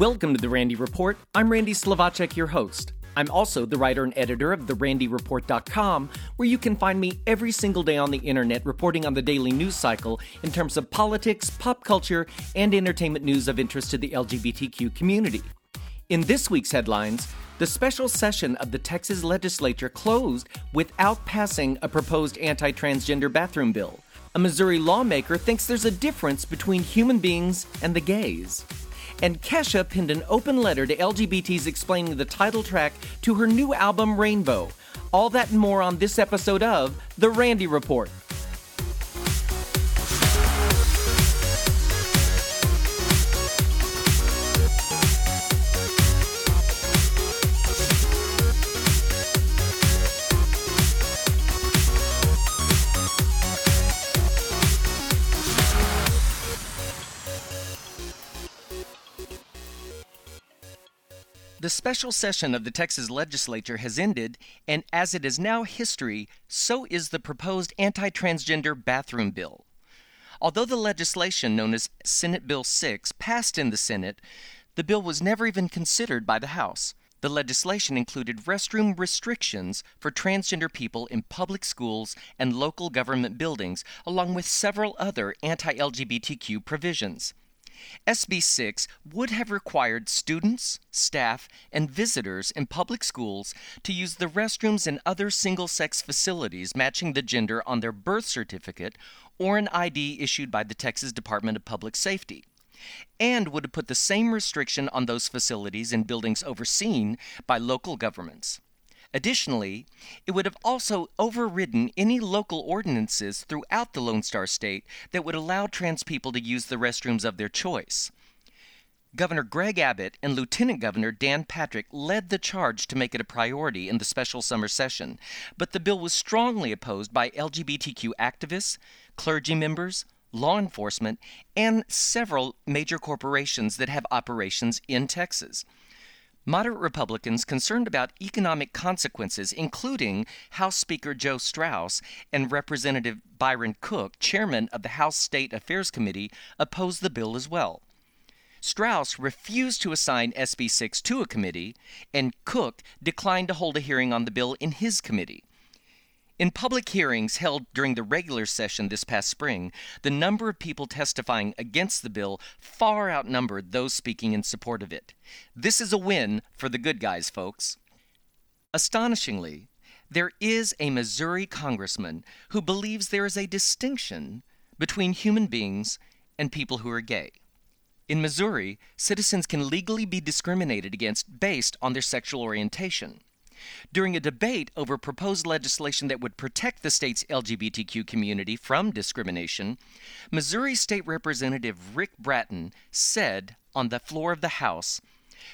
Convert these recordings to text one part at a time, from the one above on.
Welcome to the Randy Report. I'm Randy Slovacek, your host. I'm also the writer and editor of therandyreport.com, where you can find me every single day on the internet reporting on the daily news cycle in terms of politics, pop culture, and entertainment news of interest to the LGBTQ community. In this week's headlines, the special session of the Texas legislature closed without passing a proposed anti transgender bathroom bill. A Missouri lawmaker thinks there's a difference between human beings and the gays. And Kesha penned an open letter to LGBTs explaining the title track to her new album Rainbow. All that and more on this episode of The Randy Report. The special session of the Texas legislature has ended, and as it is now history, so is the proposed anti transgender bathroom bill. Although the legislation known as Senate Bill 6 passed in the Senate, the bill was never even considered by the House. The legislation included restroom restrictions for transgender people in public schools and local government buildings, along with several other anti LGBTQ provisions. SB 6 would have required students, staff, and visitors in public schools to use the restrooms and other single sex facilities matching the gender on their birth certificate or an ID issued by the Texas Department of Public Safety. And would have put the same restriction on those facilities and buildings overseen by local governments. Additionally, it would have also overridden any local ordinances throughout the Lone Star State that would allow trans people to use the restrooms of their choice. Governor Greg Abbott and Lieutenant Governor Dan Patrick led the charge to make it a priority in the special summer session, but the bill was strongly opposed by LGBTQ activists, clergy members, law enforcement, and several major corporations that have operations in Texas. Moderate Republicans concerned about economic consequences, including House Speaker Joe Straus and Representative Byron Cook, chairman of the House State Affairs Committee, opposed the bill as well. Straus refused to assign SB 6 to a committee, and Cook declined to hold a hearing on the bill in his committee. In public hearings held during the regular session this past spring, the number of people testifying against the bill far outnumbered those speaking in support of it. This is a win for the good guys, folks. Astonishingly, there is a Missouri congressman who believes there is a distinction between human beings and people who are gay. In Missouri, citizens can legally be discriminated against based on their sexual orientation. During a debate over proposed legislation that would protect the state's LGBTQ community from discrimination, Missouri State Representative Rick Brattin said on the floor of the House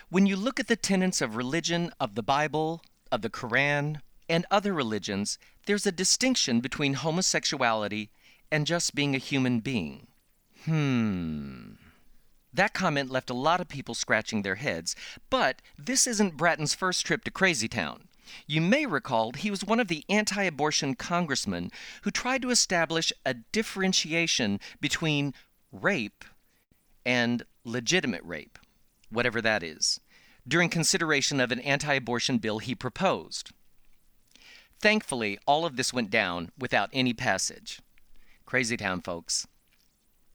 When you look at the tenets of religion, of the Bible, of the Koran, and other religions, there's a distinction between homosexuality and just being a human being. Hmm. That comment left a lot of people scratching their heads, but this isn't Brattin's first trip to Crazy Town. You may recall he was one of the anti abortion congressmen who tried to establish a differentiation between rape and legitimate rape, whatever that is, during consideration of an anti abortion bill he proposed. Thankfully, all of this went down without any passage. Crazy Town, folks.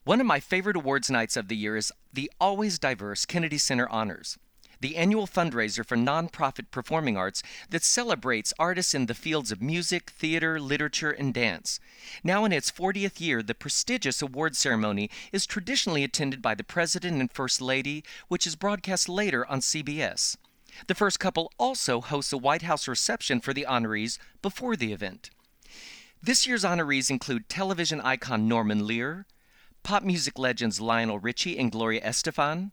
One of my favorite awards nights of the year is the always diverse Kennedy Center Honors, the annual fundraiser for nonprofit performing arts that celebrates artists in the fields of music, theater, literature, and dance. Now in its 40th year, the prestigious award ceremony is traditionally attended by the President and First Lady, which is broadcast later on CBS. The first couple also hosts a White House reception for the honorees before the event. This year's honorees include television icon Norman Lear, pop music legends Lionel Richie and Gloria Estefan,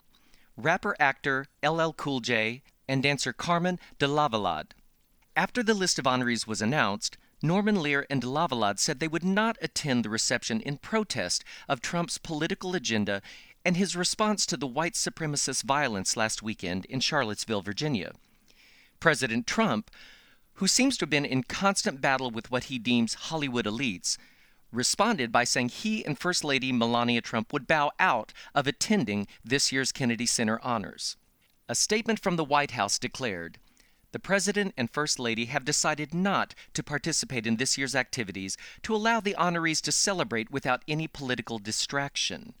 rapper actor LL Cool J, and dancer Carmen de Lavallade. After the list of honorees was announced, Norman Lear and de Lavallade said they would not attend the reception in protest of Trump's political agenda and his response to the white supremacist violence last weekend in Charlottesville, Virginia. President Trump, who seems to have been in constant battle with what he deems Hollywood elites, responded by saying he and First Lady Melania Trump would bow out of attending this year's Kennedy Center honors. A statement from the White House declared The President and First Lady have decided not to participate in this year's activities to allow the honorees to celebrate without any political distraction.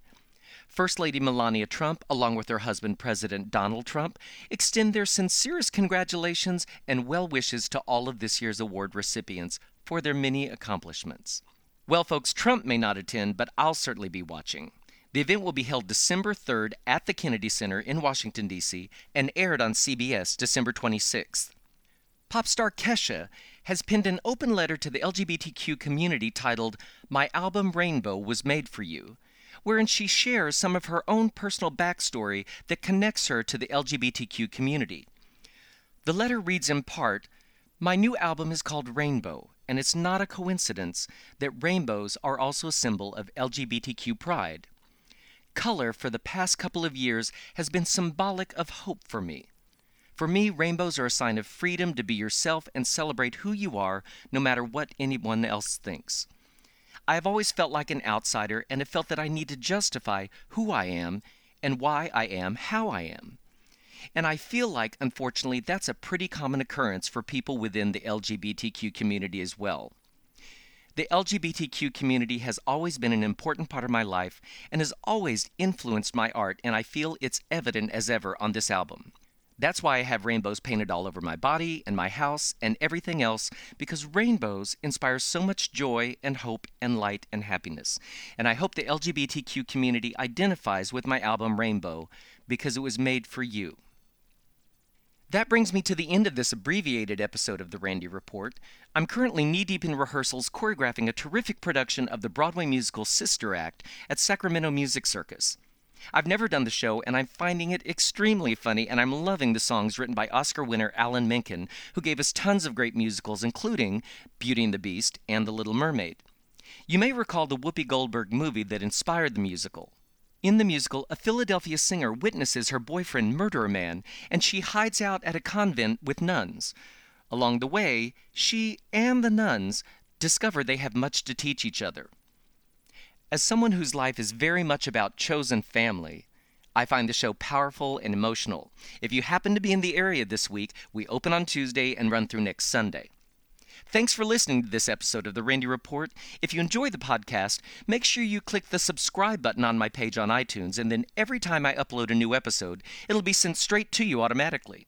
First Lady Melania Trump, along with her husband, President Donald Trump, extend their sincerest congratulations and well wishes to all of this year's award recipients for their many accomplishments. Well, folks, Trump may not attend, but I'll certainly be watching. The event will be held December 3rd at the Kennedy Center in Washington, D.C., and aired on CBS December 26th. Pop star Kesha has penned an open letter to the LGBTQ community titled My Album Rainbow Was Made for You wherein she shares some of her own personal backstory that connects her to the LGBTQ community. The letter reads in part My new album is called Rainbow, and it's not a coincidence that rainbows are also a symbol of LGBTQ pride. Color for the past couple of years has been symbolic of hope for me. For me, rainbows are a sign of freedom to be yourself and celebrate who you are, no matter what anyone else thinks. I have always felt like an outsider and have felt that I need to justify who I am and why I am how I am. And I feel like, unfortunately, that's a pretty common occurrence for people within the LGBTQ community as well. The LGBTQ community has always been an important part of my life and has always influenced my art, and I feel it's evident as ever on this album. That's why I have rainbows painted all over my body and my house and everything else, because rainbows inspire so much joy and hope and light and happiness. And I hope the LGBTQ community identifies with my album Rainbow because it was made for you. That brings me to the end of this abbreviated episode of the Randy Report. I'm currently knee deep in rehearsals choreographing a terrific production of the Broadway musical Sister Act at Sacramento Music Circus. I've never done the show, and I'm finding it extremely funny, and I'm loving the songs written by Oscar winner Alan Menken, who gave us tons of great musicals, including Beauty and the Beast and The Little Mermaid. You may recall the Whoopi Goldberg movie that inspired the musical. In the musical, a Philadelphia singer witnesses her boyfriend murder a man, and she hides out at a convent with nuns. Along the way, she and the nuns discover they have much to teach each other. As someone whose life is very much about chosen family, I find the show powerful and emotional. If you happen to be in the area this week, we open on Tuesday and run through next Sunday. Thanks for listening to this episode of The Randy Report. If you enjoy the podcast, make sure you click the subscribe button on my page on iTunes, and then every time I upload a new episode, it'll be sent straight to you automatically.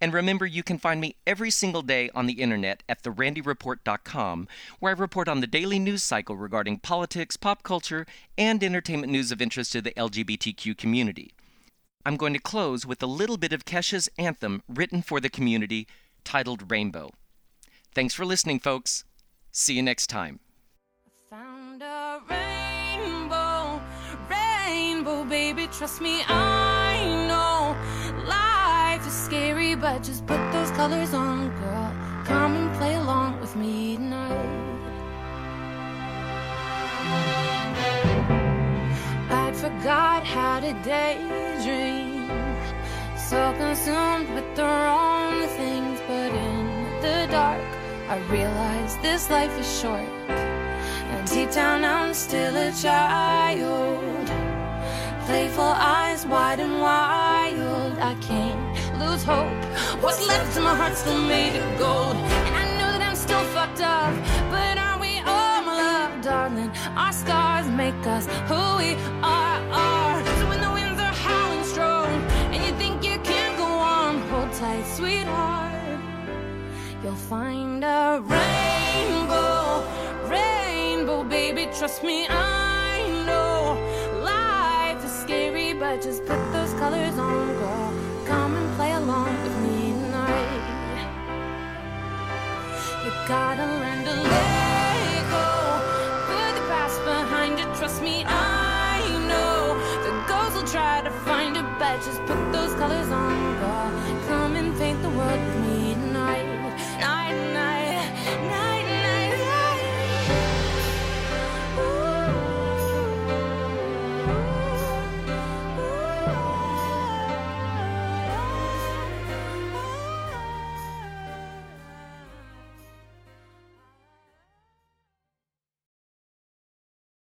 And remember, you can find me every single day on the internet at therandyreport.com, where I report on the daily news cycle regarding politics, pop culture, and entertainment news of interest to the LGBTQ community. I'm going to close with a little bit of Kesha's anthem written for the community titled Rainbow. Thanks for listening, folks. See you next time. Found a rainbow, rainbow, baby, trust me, I know life is scary, but just put those colors on, girl. Come and play along with me tonight. I'd forgot how to daydream, so consumed with the wrong things, but in the dark, I realize this life is short. And deep down, I'm still a child. Playful eyes wide and wild. I can't lose hope. What's left of my heart still made of gold. And I know that I'm still fucked up. But are we all, my love, darling? Our scars make us who we are. You'll find a rainbow, rainbow, baby. Trust me, I know life is scary, but just put those colors on, girl. Come and play along